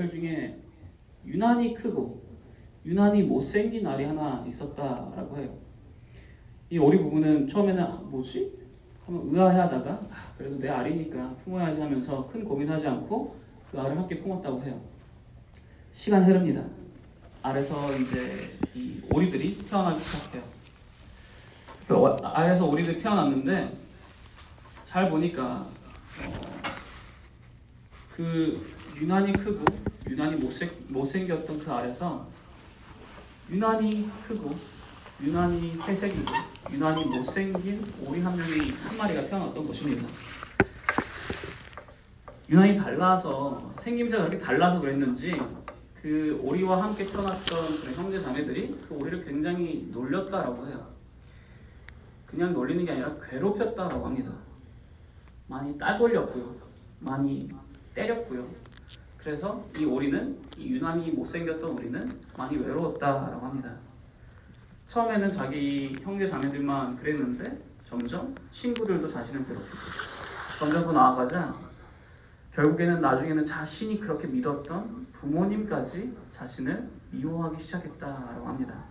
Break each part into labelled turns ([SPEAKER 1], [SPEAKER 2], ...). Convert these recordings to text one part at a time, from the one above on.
[SPEAKER 1] 아이들 중에 유난히 크고 유난히 못생긴 알이 하나 있었다라고 해요. 이 오리 부부는 처음에는 아, 뭐지? 하면 의아해하다가 아, 그래도 내 알이니까 품어야지 하면서 큰 고민하지 않고 그 알을 함께 품었다고 해요. 시간 흐릅니다. 알에서 이제 이 오리들이 태어나기 시작해요. 그 어- 알에서 오리들이 태어났는데 잘 보니까 어, 그 유난히 크고 유난히 못생, 못생겼던 그 알에서 유난히 크고 유난히 회색이고 유난히 못생긴 오리 한 명이 한 마리가 태어났던 것입니다. 유난히 달라서 생김새가 그렇게 달라서 그랬는지 그 오리와 함께 태어났던 그 형제 자매들이 그 오리를 굉장히 놀렸다라고 해요. 그냥 놀리는 게 아니라 괴롭혔다라고 합니다. 많이 따돌렸고요. 많이 때렸고요. 그래서 이 오리는 이 유난히 못생겼던 오리는 많이 외로웠다라고 합니다. 처음에는 자기 형제 자매들만 그랬는데 점점 친구들도 자신을 괴롭히고 점점 더 나아가자 결국에는 나중에는 자신이 그렇게 믿었던 부모님까지 자신을 미워하기 시작했다라고 합니다.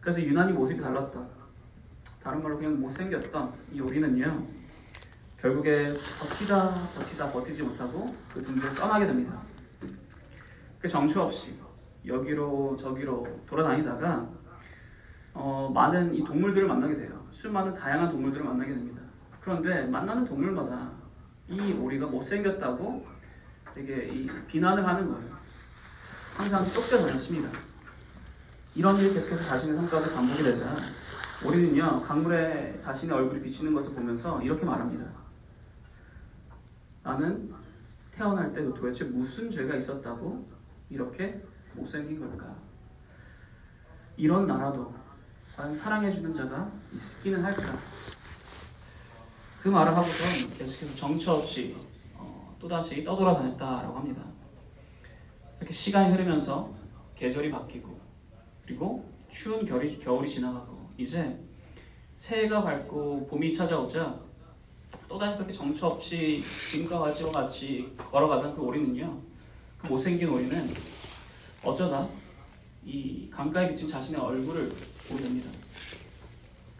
[SPEAKER 1] 그래서 유난히 모습이 달랐던 다른 말로 그냥 못생겼던 이 오리는요 결국에 버티다 버티다 버티지 못하고 그 둥지를 떠나게 됩니다. 그 정처 없이 여기로 저기로 돌아다니다가 어, 많은 이 동물들을 만나게 돼요. 수많은 다양한 동물들을 만나게 됩니다. 그런데 만나는 동물마다 이 오리가 못생겼다고 되게 이 비난을 하는 거예요. 항상 쫓겨다녔습니다. 이런 일이 계속해서 자신의 삶 가운데 반복이 되자 우리는요 강물에 자신의 얼굴이 비치는 것을 보면서 이렇게 말합니다. 나는 태어날 때 도대체 무슨 죄가 있었다고 이렇게 못생긴 걸까? 이런 나라도 과연 사랑해주는 자가 있기는 할까? 그 말을 하고서 계속해서 정처 없이 어, 또다시 떠돌아다녔다라고 합니다. 이렇게 시간이 흐르면서 계절이 바뀌고 그리고 추운 겨울이 지나가고 이제 새해가 밝고 봄이 찾아오자 또다시 그렇게 정처 없이 지금과 같이 같이 걸어가던 그 오리는요 그 못생긴 오리는 어쩌다 이 강가에 비친 자신의 얼굴을 보게 됩니다.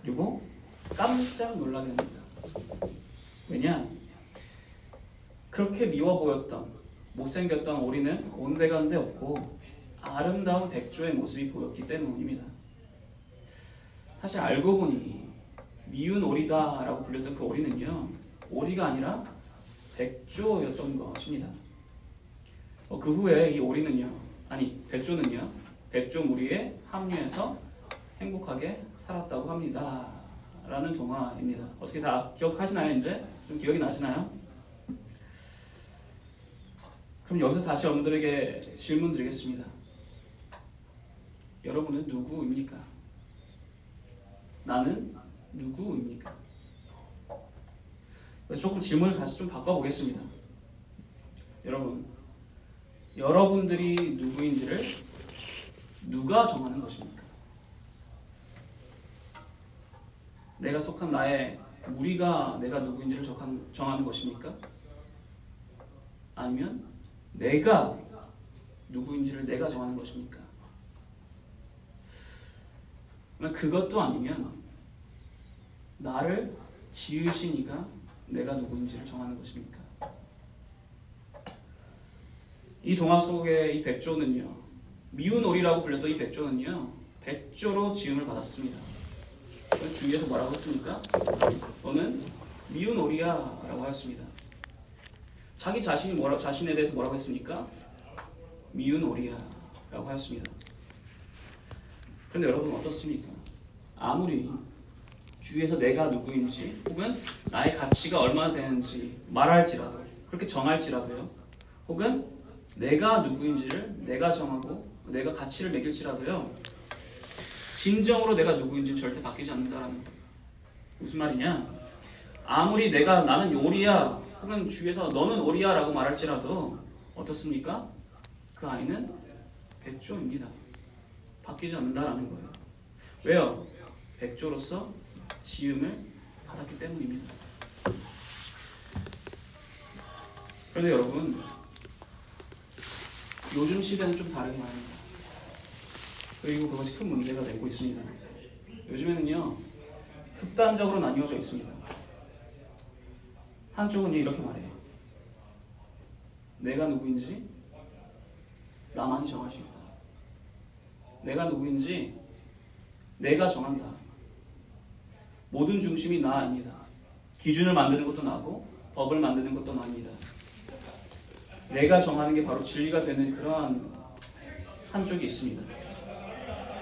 [SPEAKER 1] 그리고 깜짝 놀라게 됩니다. 왜냐? 그렇게 미워 보였던 못생겼던 오리는 온데간데 없고 아름다운 백조의 모습이 보였기 때문입니다. 사실 알고 보니 미운 오리다라고 불렸던 그 오리는요 오리가 아니라 백조였던 것입니다. 어, 그 후에 이 오리는요 아니 백조는요 백조 무리에 합류해서 행복하게 살았다고 합니다. 라는 동화입니다. 어떻게 다 기억하시나요 이제? 좀 기억이 나시나요? 그럼 여기서 다시 여러분들에게 질문 드리겠습니다. 여러분은 누구입니까? 나는 누구입니까? 조금 질문을 다시 좀 바꿔보겠습니다. 여러분, 여러분들이 누구인지를 누가 정하는 것입니까? 내가 속한 나의 우리가 내가 누구인지를 정하는, 것입니까? 아니면 내가 누구인지를 내가 정하는 것입니까? 그것도 아니면 나를 지으신 이가 내가 누구인지를 정하는 것입니까? 이 동화 속의 이 백조는요, 미운 오리라고 불렸던 이 백조는요, 백조로 지음을 받았습니다. 주위에서 뭐라고 했습니까? 너는 미운 오리야 라고 하였습니다. 자기 자신이 뭐라 자신에 대해서 뭐라고 했습니까? 미운 오리야 라고 하였습니다. 그런데 여러분 어떻습니까? 아무리 주위에서 내가 누구인지 혹은 나의 가치가 얼마나 되는지 말할지라도 그렇게 정할지라도요. 혹은 내가 누구인지를 내가 정하고 내가 가치를 매길지라도요. 진정으로 내가 누구인지 절대 바뀌지 않는다라는. 무슨 말이냐? 아무리 내가 나는 오리야 혹은 주위에서 너는 오리야라고 말할지라도 어떻습니까? 그 아이는 백조입니다. 바뀌지 않는다라는 거예요. 왜요? 백조로서 지음을 받았기 때문입니다. 그런데 여러분, 요즘 시대는 좀 다르게 말합니다. 그리고 그것이 큰 문제가 되고 있습니다. 요즘에는요, 극단적으로 나뉘어져 있습니다. 한쪽은 이렇게 말해요. 내가 누구인지 나만이 정할 수 있다. 내가 누구인지 내가 정한다. 모든 중심이 나 아닙니다. 기준을 만드는 것도 나고 법을 만드는 것도 나입니다. 내가 정하는 게 바로 진리가 되는 그러한 한쪽이 있습니다.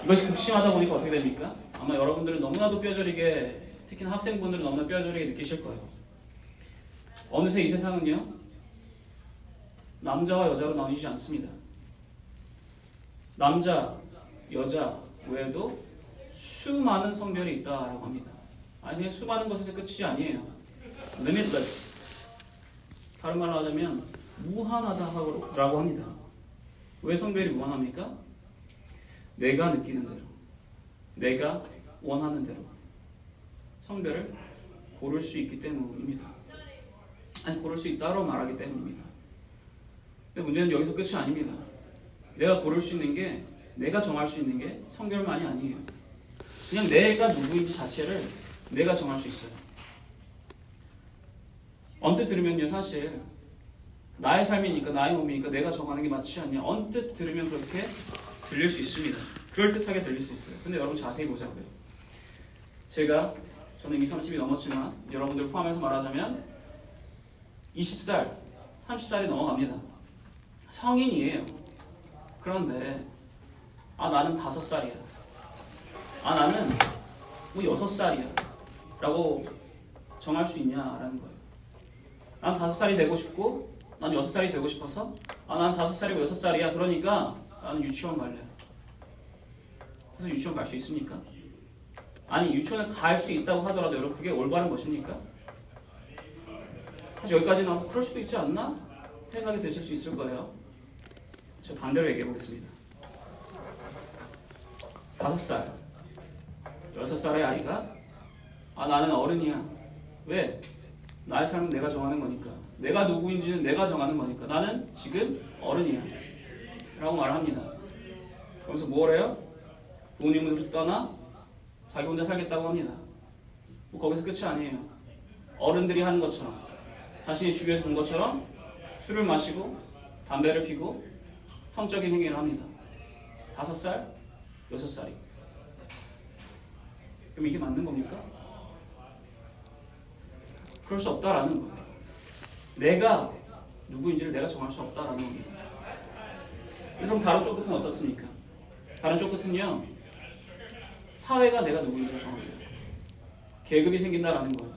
[SPEAKER 1] 이것이 극심하다 보니까 어떻게 됩니까? 아마 여러분들은 너무나도 뼈저리게 특히 학생분들은 너무나 뼈저리게 느끼실 거예요. 어느새 이 세상은요 남자와 여자로 나뉘지 않습니다. 남자, 여자 외에도 수많은 성별이 있다라고 합니다. 아니 수많은 것에서 끝이 아니에요. limitless. 다른 말로 하자면 무한하다라고 합니다. 왜 성별이 무한합니까? 내가 느끼는 대로, 내가 원하는 대로 성별을 고를 수 있기 때문입니다. 아니 고를 수 있다고 말하기 때문입니다. 근데 문제는 여기서 끝이 아닙니다. 내가 고를 수 있는 게 내가 정할 수 있는 게 성별만이 아니에요. 그냥 내가 누구인지 자체를 내가 정할 수 있어요. 언뜻 들으면요, 사실 나의 삶이니까 나의 몸이니까 내가 정하는 게 맞지 않냐. 언뜻 들으면 그렇게 들릴 수 있습니다. 그럴듯하게 들릴 수 있어요. 근데 여러분 자세히 보자고요. 제가 저는 이미 30이 넘었지만 여러분들 포함해서 말하자면 20살, 30살이 넘어갑니다. 성인이에요. 그런데 아 나는 5살이야. 아 나는 뭐 6살이야. 라고 정할 수 있냐라는 거예요. 난 5살이 되고 싶고 난 6살이 되고 싶어서 아난 5살이고 6살이야. 그러니까 나는 유치원 갈래. 그래서 유치원 갈 수 있습니까? 아니 유치원을 갈 수 있다고 하더라도 여러분 그게 올바른 것입니까? 사실 여기까지는 하고 그럴 수도 있지 않나? 생각이 드실 수 있을 거예요. 저 반대로 얘기해 보겠습니다. 다섯 살, 여섯 살의 아이가 아 나는 어른이야. 왜? 나의 삶은 내가 정하는 거니까. 내가 누구인지는 내가 정하는 거니까. 나는 지금 어른이야. 라고 말합니다. 그러면서 뭘 해요? 부모님을 떠나 자기 혼자 살겠다고 합니다. 뭐 거기서 끝이 아니에요. 어른들이 하는 것처럼 자신이 주위에서 본 것처럼 술을 마시고 담배를 피고 성적인 행위를 합니다. 다섯 살, 여섯 살이. 그럼 이게 맞는 겁니까? 그럴 수 없다라는 거예요. 내가 누구인지를 내가 정할 수 없다라는 겁니다. 그럼 다른 쪽 끝은 어떻습니까? 다른 쪽 끝은요, 사회가 내가 누구인지를 정합니다. 계급이 생긴다라는 거예요.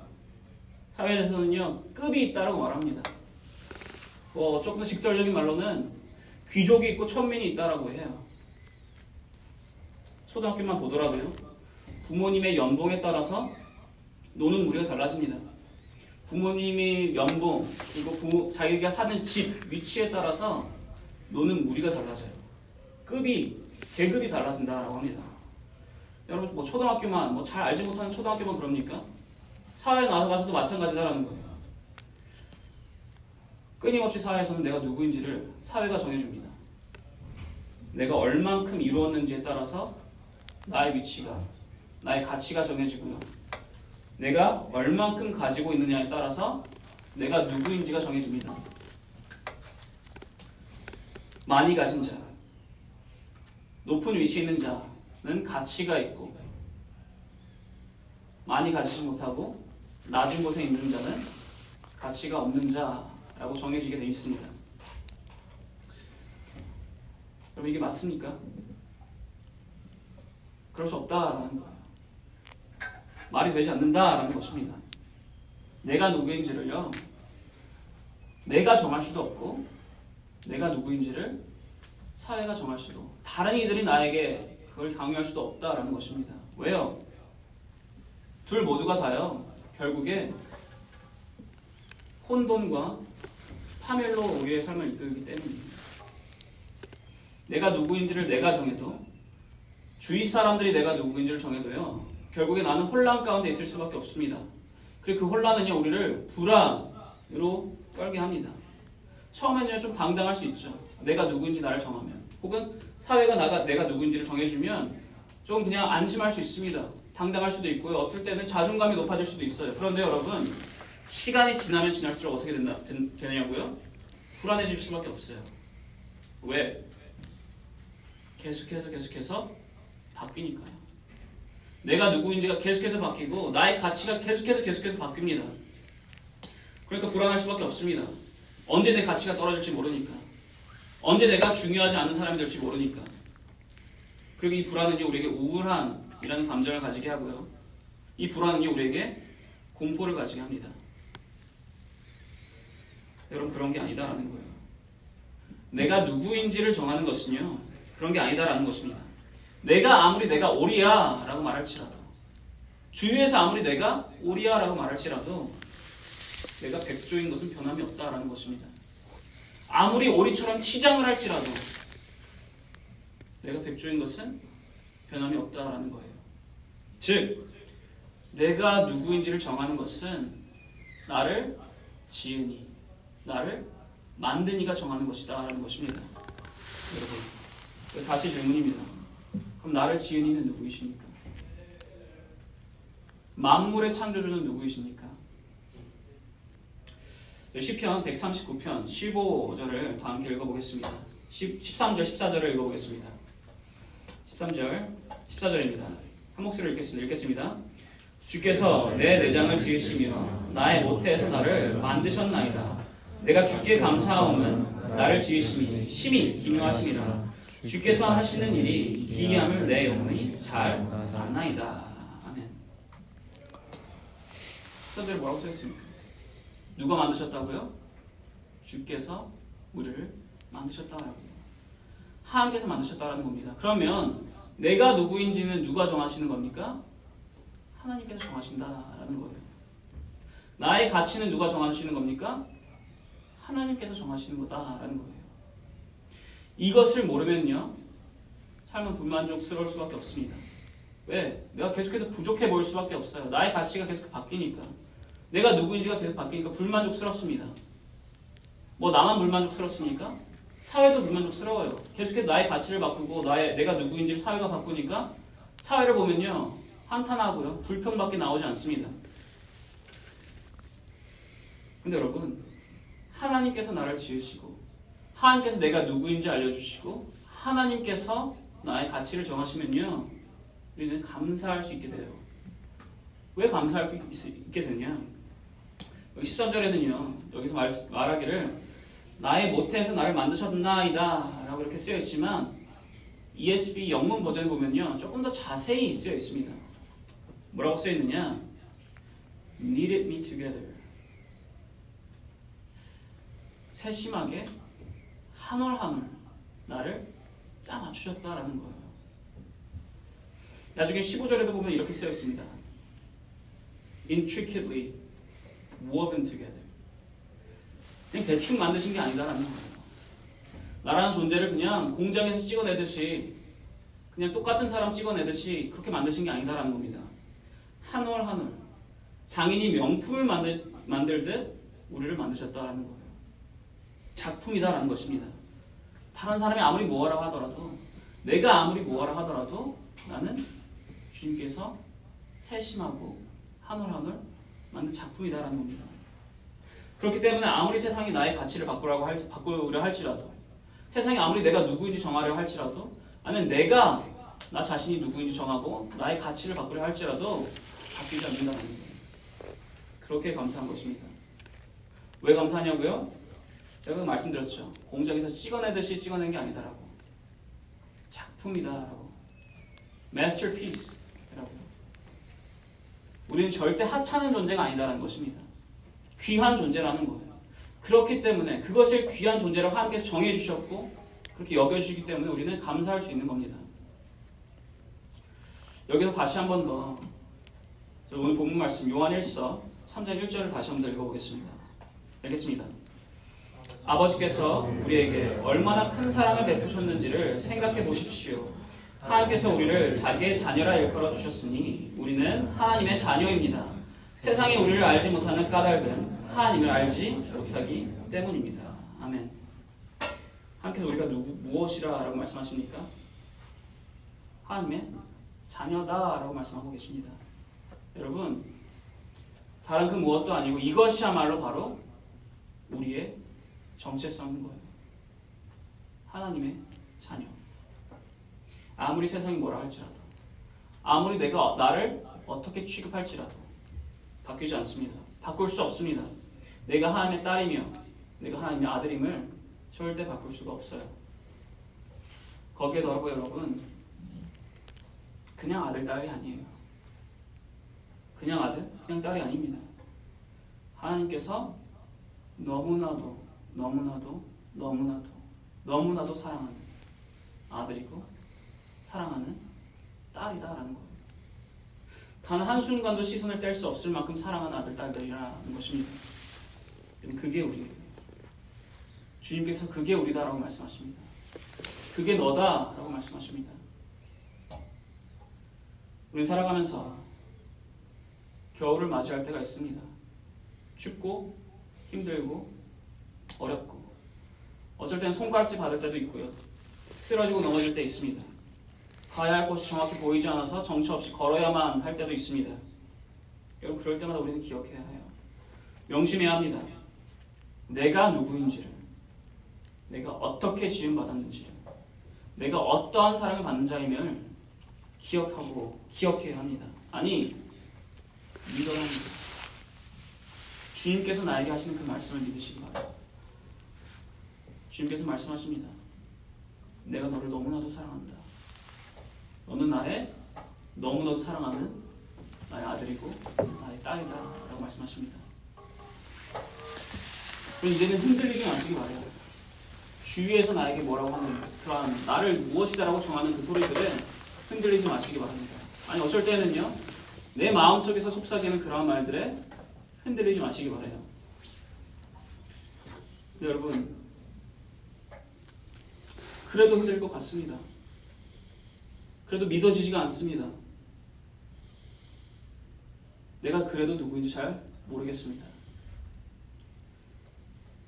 [SPEAKER 1] 사회에서는요, 급이 있다라고 말합니다. 뭐, 조금 더 직설적인 말로는 귀족이 있고 천민이 있다라고 해요. 초등학교만 보더라도요, 부모님의 연봉에 따라서 노는 무리가 달라집니다. 부모님의 연봉 그리고 부모, 자기가 사는 집 위치에 따라서 노는 무리가 달라져요. 급이 계급이 달라진다라고 합니다. 여러분 뭐 초등학교만 뭐 잘 알지 못하는 초등학교만 그럽니까? 사회에 나가서도 마찬가지다라는 거예요. 끊임없이 사회에서는 내가 누구인지를 사회가 정해줍니다. 내가 얼만큼 이루었는지에 따라서 나의 위치가, 나의 가치가 정해지고요. 내가 얼만큼 가지고 있느냐에 따라서 내가 누구인지가 정해집니다. 많이 가진 자, 높은 위치에 있는 자는 가치가 있고, 많이 가지지 못하고 낮은 곳에 있는 자는 가치가 없는 자라고 정해지게 되어 있습니다. 그럼 이게 맞습니까? 그럴 수 없다라는 거예요. 말이 되지 않는다라는 것입니다. 내가 누구인지를요, 내가 정할 수도 없고, 내가 누구인지를 사회가 정할 수도, 다른 이들이 나에게 그걸 강요할 수도 없다라는 것입니다. 왜요? 둘 모두가 다요, 결국에 혼돈과 파멸로 우리의 삶을 이끌기 때문입니다. 내가 누구인지를 내가 정해도, 주위 사람들이 내가 누구인지를 정해도요, 결국에 나는 혼란 가운데 있을 수밖에 없습니다. 그리고 그 혼란은요, 우리를 불안으로 떨게 합니다. 처음에는 좀 당당할 수 있죠. 내가 누구인지 나를 정하면. 혹은 사회가 나가, 내가 누구인지를 정해주면 좀 그냥 안심할 수 있습니다. 당당할 수도 있고요. 어떨 때는 자존감이 높아질 수도 있어요. 그런데 여러분, 시간이 지나면 지날수록 어떻게 된다, 된, 되냐고요? 불안해질 수밖에 없어요. 왜? 계속해서 계속해서 바뀌니까요. 내가 누구인지가 계속해서 바뀌고 나의 가치가 계속해서 계속해서 바뀝니다. 그러니까 불안할 수밖에 없습니다. 언제 내 가치가 떨어질지 모르니까. 언제 내가 중요하지 않은 사람이 될지 모르니까. 그리고 이 불안은요, 우리에게 우울함이라는 감정을 가지게 하고요. 이 불안은요, 우리에게 공포를 가지게 합니다. 여러분, 그런 게 아니다라는 거예요. 내가 누구인지를 정하는 것은요, 그런 게 아니다라는 것입니다. 내가 아무리 내가 오리야 라고 말할지라도, 주위에서 아무리 내가 오리야 라고 말할지라도, 내가 백조인 것은 변함이 없다라는 것입니다. 아무리 오리처럼 치장을 할지라도 내가 백조인 것은 변함이 없다라는 거예요. 즉, 내가 누구인지를 정하는 것은 나를 지으니, 나를 만드니가 정하는 것이다라는 것입니다. 여러분, 다시 질문입니다. 그럼 나를 지으니는 누구이십니까? 만물의 창조주는 누구이십니까? 시편 139편 15절을 다 함께 읽어보겠습니다. 13절, 14절을 읽어보겠습니다. 13절, 14절입니다. 한 목소리를 읽겠습니다. 읽겠습니다. 주께서 내 내장을 지으시며 나의 모태에서 나를 만드셨나이다. 내가 주께 감사하오면 나를 지으심이 심히 기묘하심이라. 주께서 하시는 일이 기이함을 내 영혼이 잘 안나이다. 아멘. 14절에 뭐라고 써있습니까? 누가 만드셨다고요? 주께서 우리를 만드셨다고요. 하나님께서 만드셨다라는 겁니다. 그러면 내가 누구인지는 누가 정하시는 겁니까? 하나님께서 정하신다라는 거예요. 나의 가치는 누가 정하시는 겁니까? 하나님께서 정하시는 거다라는 거예요. 이것을 모르면요, 삶은 불만족스러울 수밖에 없습니다. 왜? 내가 계속해서 부족해 보일 수밖에 없어요. 나의 가치가 계속 바뀌니까. 내가 누구인지가 계속 바뀌니까 불만족스럽습니다. 뭐 나만 불만족스럽습니까? 사회도 불만족스러워요. 계속해서 나의 가치를 바꾸고 나의 내가 누구인지를 사회가 바꾸니까 사회를 보면요 한탄하고요 불평밖에 나오지 않습니다. 근데 여러분 하나님께서 나를 지으시고 하나님께서 내가 누구인지 알려주시고 하나님께서 나의 가치를 정하시면요 우리는 감사할 수 있게 돼요. 왜 감사할 수 있게 되냐? 여기 13절에는요, 여기서 말, 말하기를 나의 모태에서 나를 만드셨나이다 라고 이렇게 쓰여 있지만 ESV 영문 버전을 보면요, 조금 더 자세히 쓰여 있습니다. 뭐라고 쓰여 있느냐? Knitted me together. 세심하게 한 올 한 올 나를 짜 맞추셨다라는 거예요. 나중에 15절에도 보면 이렇게 쓰여 있습니다. Intricately woven together. 그냥 대충 만드신 게 아니다라는 거예요. 나라는 존재를 그냥 공장에서 찍어내듯이 그냥 똑같은 사람 찍어내듯이 그렇게 만드신 게 아니다라는 겁니다. 한 올 한 올. 장인이 명품을 만들, 만들듯 우리를 만드셨다라는 거예요. 작품이다라는 것입니다. 다른 사람이 아무리 뭐하라 하더라도 내가 아무리 뭐하라 하더라도 나는 주님께서 세심하고 한올한올 만든 작품이다라는 겁니다. 그렇기 때문에 아무리 세상이 나의 가치를 바꾸라고 할, 바꾸려 할지라도 세상이 아무리 내가 누구인지 정하려 할지라도 아니면 내가 나 자신이 누구인지 정하고 나의 가치를 바꾸려 할지라도 바뀌지 않는다는 거예요. 그렇게 감사한 것입니다. 왜 감사하냐고요? 제가 말씀드렸죠. 공장에서 찍어내듯이 찍어낸 게 아니다라고. 작품이다라고. masterpiece라고. 우리는 절대 하찮은 존재가 아니다라는 것입니다. 귀한 존재라는 거예요. 그렇기 때문에 그것을 귀한 존재로 하나님께서 정해주셨고 그렇게 여겨주시기 때문에 우리는 감사할 수 있는 겁니다. 여기서 다시 한 번 더 오늘 본문 말씀 요한 1서 3장 1절을 다시 한번 더 읽어보겠습니다. 알겠습니다. 아버지께서 우리에게 얼마나 큰 사랑을 베푸셨는지를 생각해 보십시오. 하나님께서 우리를 자기의 자녀라 일컬어 주셨으니 우리는 하나님의 자녀입니다. 세상이 우리를 알지 못하는 까닭은 하나님을 알지 못하기 때문입니다. 아멘. 하나님께서 우리가 누구 무엇이라라고 말씀하십니까? 하나님의 자녀다라고 말씀하고 계십니다. 여러분 다른 그 무엇도 아니고 이것이야말로 바로 우리의 정체성인 거예요. 하나님의 자녀. 아무리 세상이 뭐라 할지라도 아무리 내가 나를 어떻게 취급할지라도 바뀌지 않습니다. 바꿀 수 없습니다. 내가 하나님의 딸이며 내가 하나님의 아들임을 절대 바꿀 수가 없어요. 거기에 더불어 여러분 그냥 아들 딸이 아니에요. 그냥 아들, 그냥 딸이 아닙니다. 하나님께서 너무나도 너무나도 너무나도 너무나도 사랑하는 아들이고 사랑하는 딸이다라는 거예요. 단 한순간도 시선을 뗄 수 없을 만큼 사랑하는 아들, 딸들이라는 것입니다. 그게 우리예요. 주님께서 그게 우리다라고 말씀하십니다. 그게 너다라고 말씀하십니다. 우리 살아가면서 겨울을 맞이할 때가 있습니다. 춥고 힘들고 어렵고 어쩔 땐 손가락질 받을 때도 있고요. 쓰러지고 넘어질 때 있습니다. 가야 할 곳이 정확히 보이지 않아서 정처 없이 걸어야만 할 때도 있습니다. 여러분 그럴 때마다 우리는 기억해야 해요. 명심해야 합니다. 내가 누구인지를, 내가 어떻게 지음 받았는지를, 내가 어떠한 사랑을 받는 자임을 기억하고 기억해야 합니다. 아니 믿어야 합니다. 주님께서 나에게 하시는 그 말씀을 믿으시기 바랍니다. 주님께서 말씀하십니다. 내가 너를 너무나도 사랑한다. 너는 나의 너무나도 사랑하는 나의 아들이고 나의 딸이다 라고 말씀하십니다. 그럼 이제는 흔들리지 마시기 바래요. 주위에서 나에게 뭐라고 하는 그러한 나를 무엇이다라고 정하는 그 소리들에 흔들리지 마시기 바랍니다. 아니 어쩔 때는요 내 마음속에서 속삭이는 그러한 말들에 흔들리지 마시기 바래요. 여러분 그래도 흔들릴 것 같습니다. 그래도 믿어지지가 않습니다. 내가 그래도 누구인지 잘 모르겠습니다.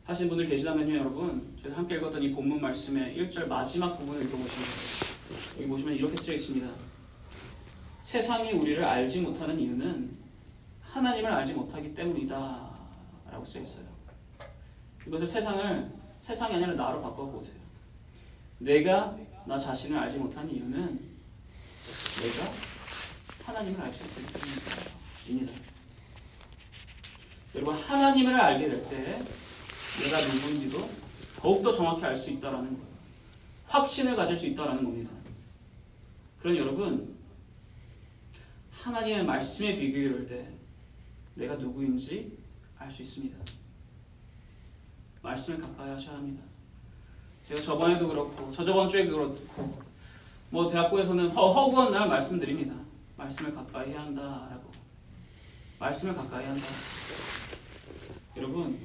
[SPEAKER 1] 하신 분들 계시다면요, 여러분. 저희 함께 읽었던 이 본문 말씀의 1절 마지막 부분을 읽어보시면 여기 보시면 이렇게 쓰여 있습니다. 세상이 우리를 알지 못하는 이유는 하나님을 알지 못하기 때문이다. 라고 쓰여 있어요. 이것을 세상을, 세상이 아니라 나로 바꿔보세요. 내가 나 자신을 알지 못하는 이유는 내가 하나님을 알지 못하기 때문입니다. 여러분, 하나님을 알게 될 때 내가 누구인지도 더욱더 정확히 알 수 있다는 거예요. 확신을 가질 수 있다는 겁니다. 그런 여러분, 하나님의 말씀에 비교할 때 내가 누구인지 알 수 있습니다. 말씀을 가까이 하셔야 합니다. 제가 저번에도 그렇고 저저번 주에 그렇고 뭐 대학교에서는 허구한 날 말씀드립니다. 말씀을 가까이 해야 한다라고 말씀을 가까이 한다. 여러분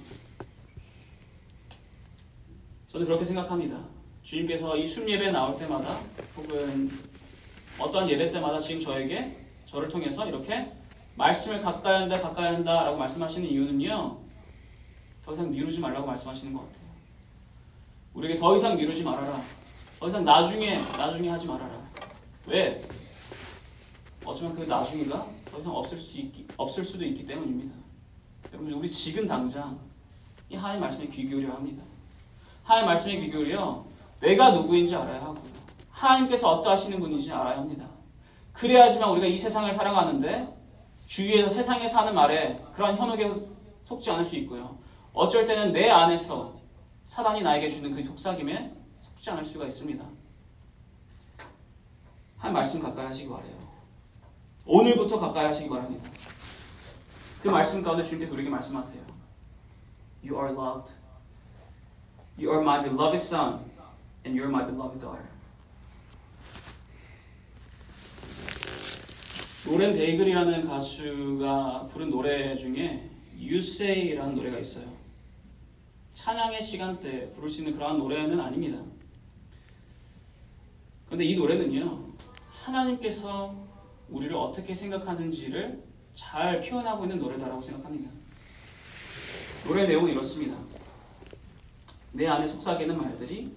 [SPEAKER 1] 저는 그렇게 생각합니다. 주님께서 이 순예배 나올 때마다 혹은 어떠한 예배 때마다 지금 저에게 저를 통해서 이렇게 말씀을 가까이 한다 가까이 한다라고 말씀하시는 이유는요. 더 이상 미루지 말라고 말씀하시는 것 같아요. 우리에게 더 이상 미루지 말아라. 더 이상 나중에 나중에 하지 말아라. 왜? 어쩌면 그 나중에가 더 이상 없을 수 있기, 없을 수도 있기 때문입니다. 여러분 우리 지금 당장 이 하나님 말씀에 귀 기울여야 합니다. 하나님 말씀에 귀 기울여 내가 누구인지 알아야 하고요. 하나님께서 어떠하시는 분인지 알아야 합니다. 그래야지만 우리가 이 세상을 살아가는데 주위에서 세상에서 하는 말에 그러한 현혹에 속지 않을 수 있고요. 어쩔 때는 내 안에서 사단이 나에게 주는 그 속삭임에 속지 않을 수가 있습니다. 한 말씀 가까이 하시기 바래요. 오늘부터 가까이 하시기 바랍니다. 그 말씀 가운데 주님께서 우리에게 말씀하세요. You are loved. You are my beloved son, and you are my beloved daughter. 로렌 데이글이라는 가수가 부른 노래 중에 You Say라는 노래가 있어요. 찬양의 시간대 부를 수 있는 그러한 노래는 아닙니다. 그런데 이 노래는요, 하나님께서 우리를 어떻게 생각하는지를 잘 표현하고 있는 노래다라고 생각합니다. 노래 내용은 이렇습니다. 내 안에 속삭이는 말들이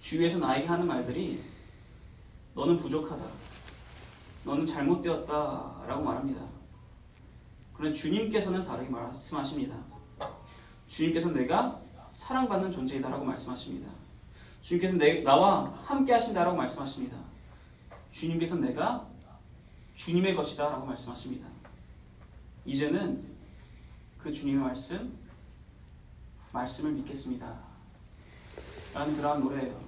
[SPEAKER 2] 주위에서 나에게 하는 말들이 너는 부족하다. 너는 잘못되었다. 라고 말합니다. 그런데 주님께서는 다르게 말씀하십니다. 주님께서 내가 사랑받는 존재이다라고 말씀하십니다. 주님께서 내, 나와 함께 하신다라고 말씀하십니다. 주님께서 내가 주님의 것이다라고 말씀하십니다. 이제는 그 주님의 말씀, 말씀을 믿겠습니다. 라는 그러한 노래예요.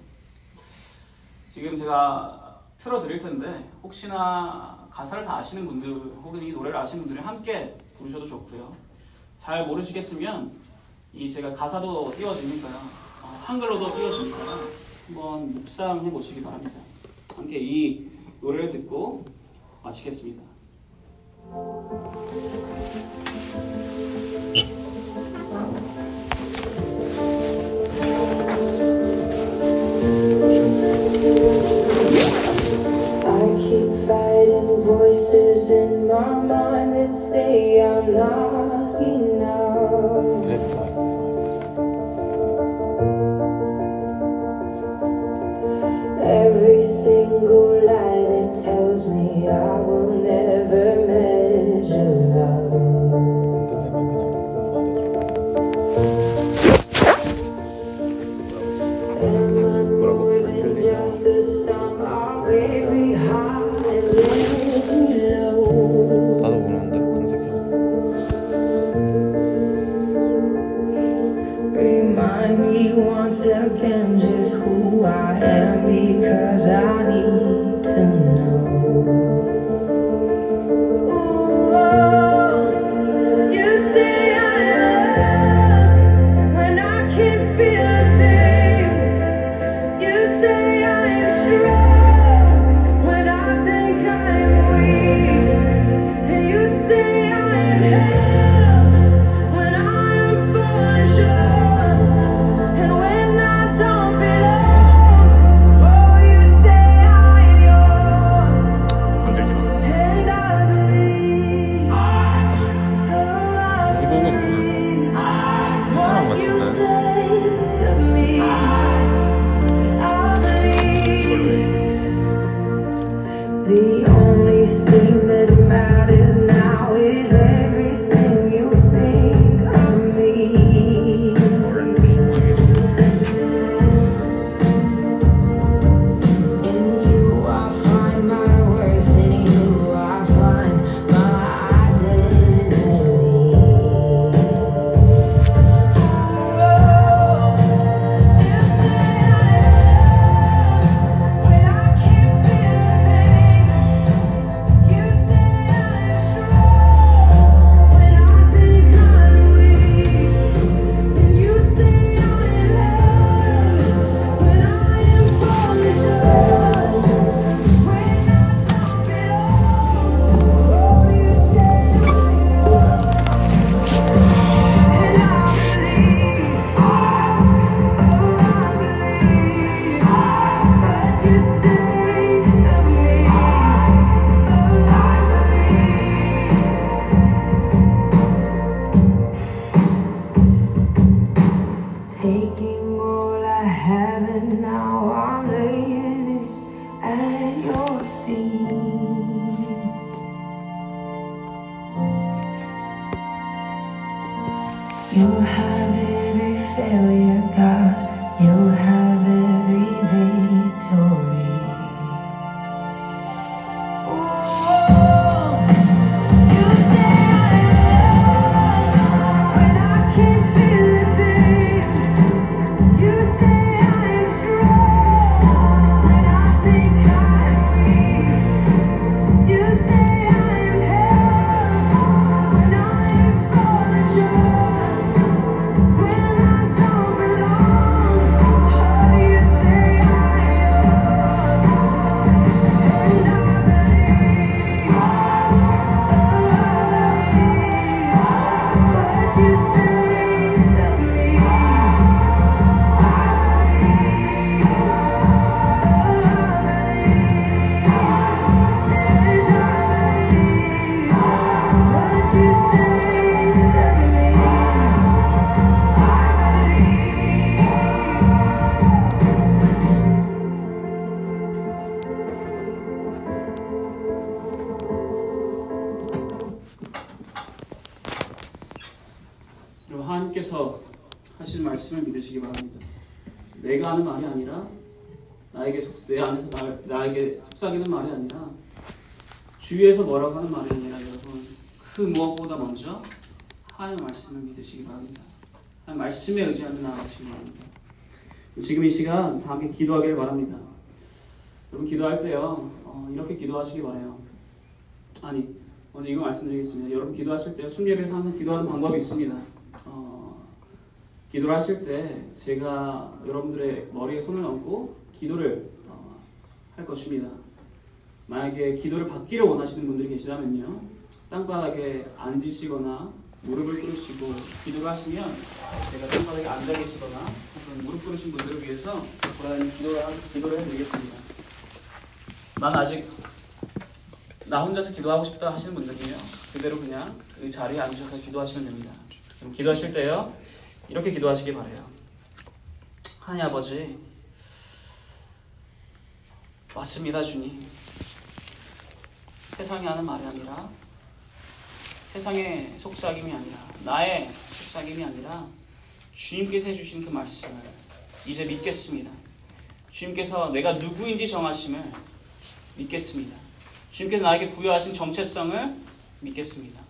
[SPEAKER 2] 지금 제가 틀어드릴 텐데 혹시나 가사를 다 아시는 분들 혹은 이 노래를 아시는 분들이 함께 부르셔도 좋고요. 잘 모르시겠으면 이 제가 가사도 띄워드니까요. 어, 한글로도 띄워주니까요. 한번 묵상해 보시기 바랍니다. 함께 이 노래를 듣고 마치겠습니다. voices in my mind that say I'm not
[SPEAKER 3] 나,
[SPEAKER 1] 나에게 속삭이는 말이 아니라 주위에서 뭐라고 하는 말이 아니라 여러분 그 무엇보다 먼저 하나님의 말씀을 믿으시기 바랍니다. 말씀에 의지하며 나아가시기 바랍니다. 지금 이 시간 다 함께 기도하기를 바랍니다. 여러분 기도할 때요 어, 이렇게 기도하시기 바래요. 아니 먼저 이거 말씀드리겠습니다. 여러분 기도하실 때 순례에서 항상 기도하는 방법이 있습니다. 어, 기도를 하실 때 제가 여러분들의 머리에 손을 얹고 기도를 어, 할 것입니다. 만약에 기도를 받기를 원하시는 분들이 계시다면요 땅바닥에 앉으시거나 무릎을 꿇으시고 기도를 하시면 제가 땅바닥에 앉아 계시거나 무릎 꿇으신 분들을 위해서 고라니 기도를, 기도를 해드리겠습니다. 난 아직 나 혼자서 기도하고 싶다 하시는 분들은요 그대로 그냥 그 자리에 앉으셔서 기도하시면 됩니다. 그럼 기도하실 때요 이렇게 기도하시기 바래요. 하나님 아버지 맞습니다 주님. 세상이 하는 말이 아니라 세상의 속삭임이 아니라 나의 속삭임이 아니라 주님께서 해주신 그 말씀을 이제 믿겠습니다. 주님께서 내가 누구인지 정하심을 믿겠습니다. 주님께서 나에게 부여하신 정체성을 믿겠습니다.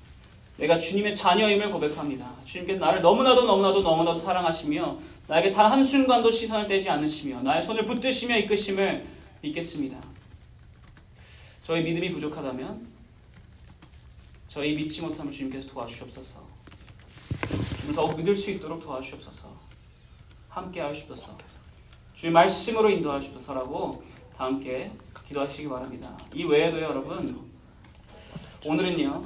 [SPEAKER 1] 내가 주님의 자녀임을 고백합니다. 주님께서 나를 너무나도 너무나도 너무나도 사랑하시며 나에게 단 한순간도 시선을 떼지 않으시며 나의 손을 붙드시며 이끄심을 믿겠습니다. 저희 믿음이 부족하다면 저희 믿지 못함을 주님께서 도와주시옵소서. 주님을 더욱 믿을 수 있도록 도와주시옵소서. 함께 하시옵소서. 주의 말씀으로 인도하시옵소서라고 다 함께 기도하시기 바랍니다. 이 외에도 여러분 오늘은요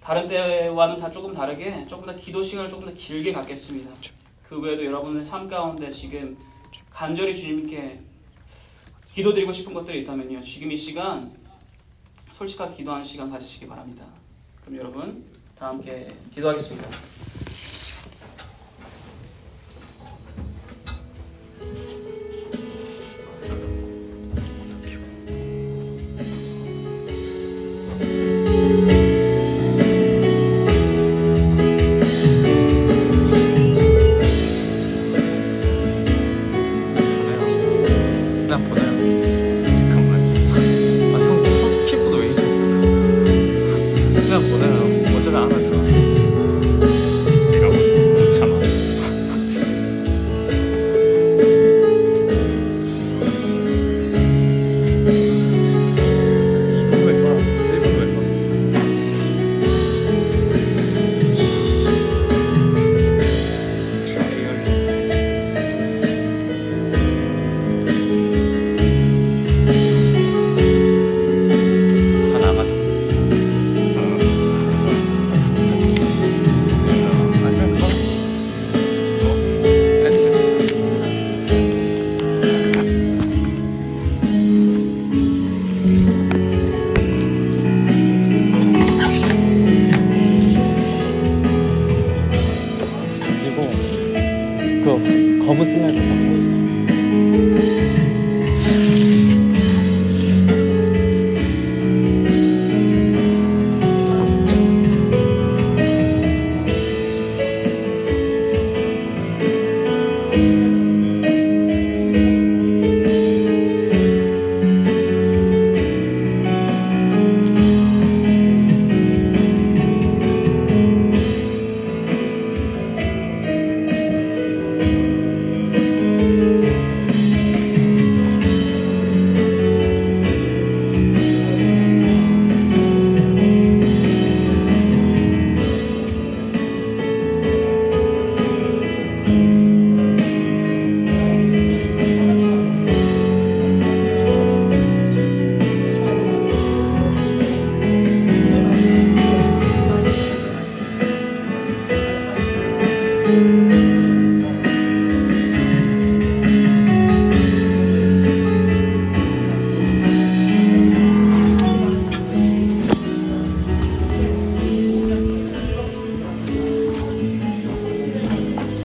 [SPEAKER 1] 다른 때와는 다 조금 다르게 조금 더 기도 시간을 조금 더 길게 갖겠습니다. 그 외에도 여러분의 삶 가운데 지금 간절히 주님께 기도드리고 싶은 것들이 있다면요 지금 이 시간 솔직하게 기도하는 시간 가지시기 바랍니다. 그럼 여러분 다 함께 기도하겠습니다.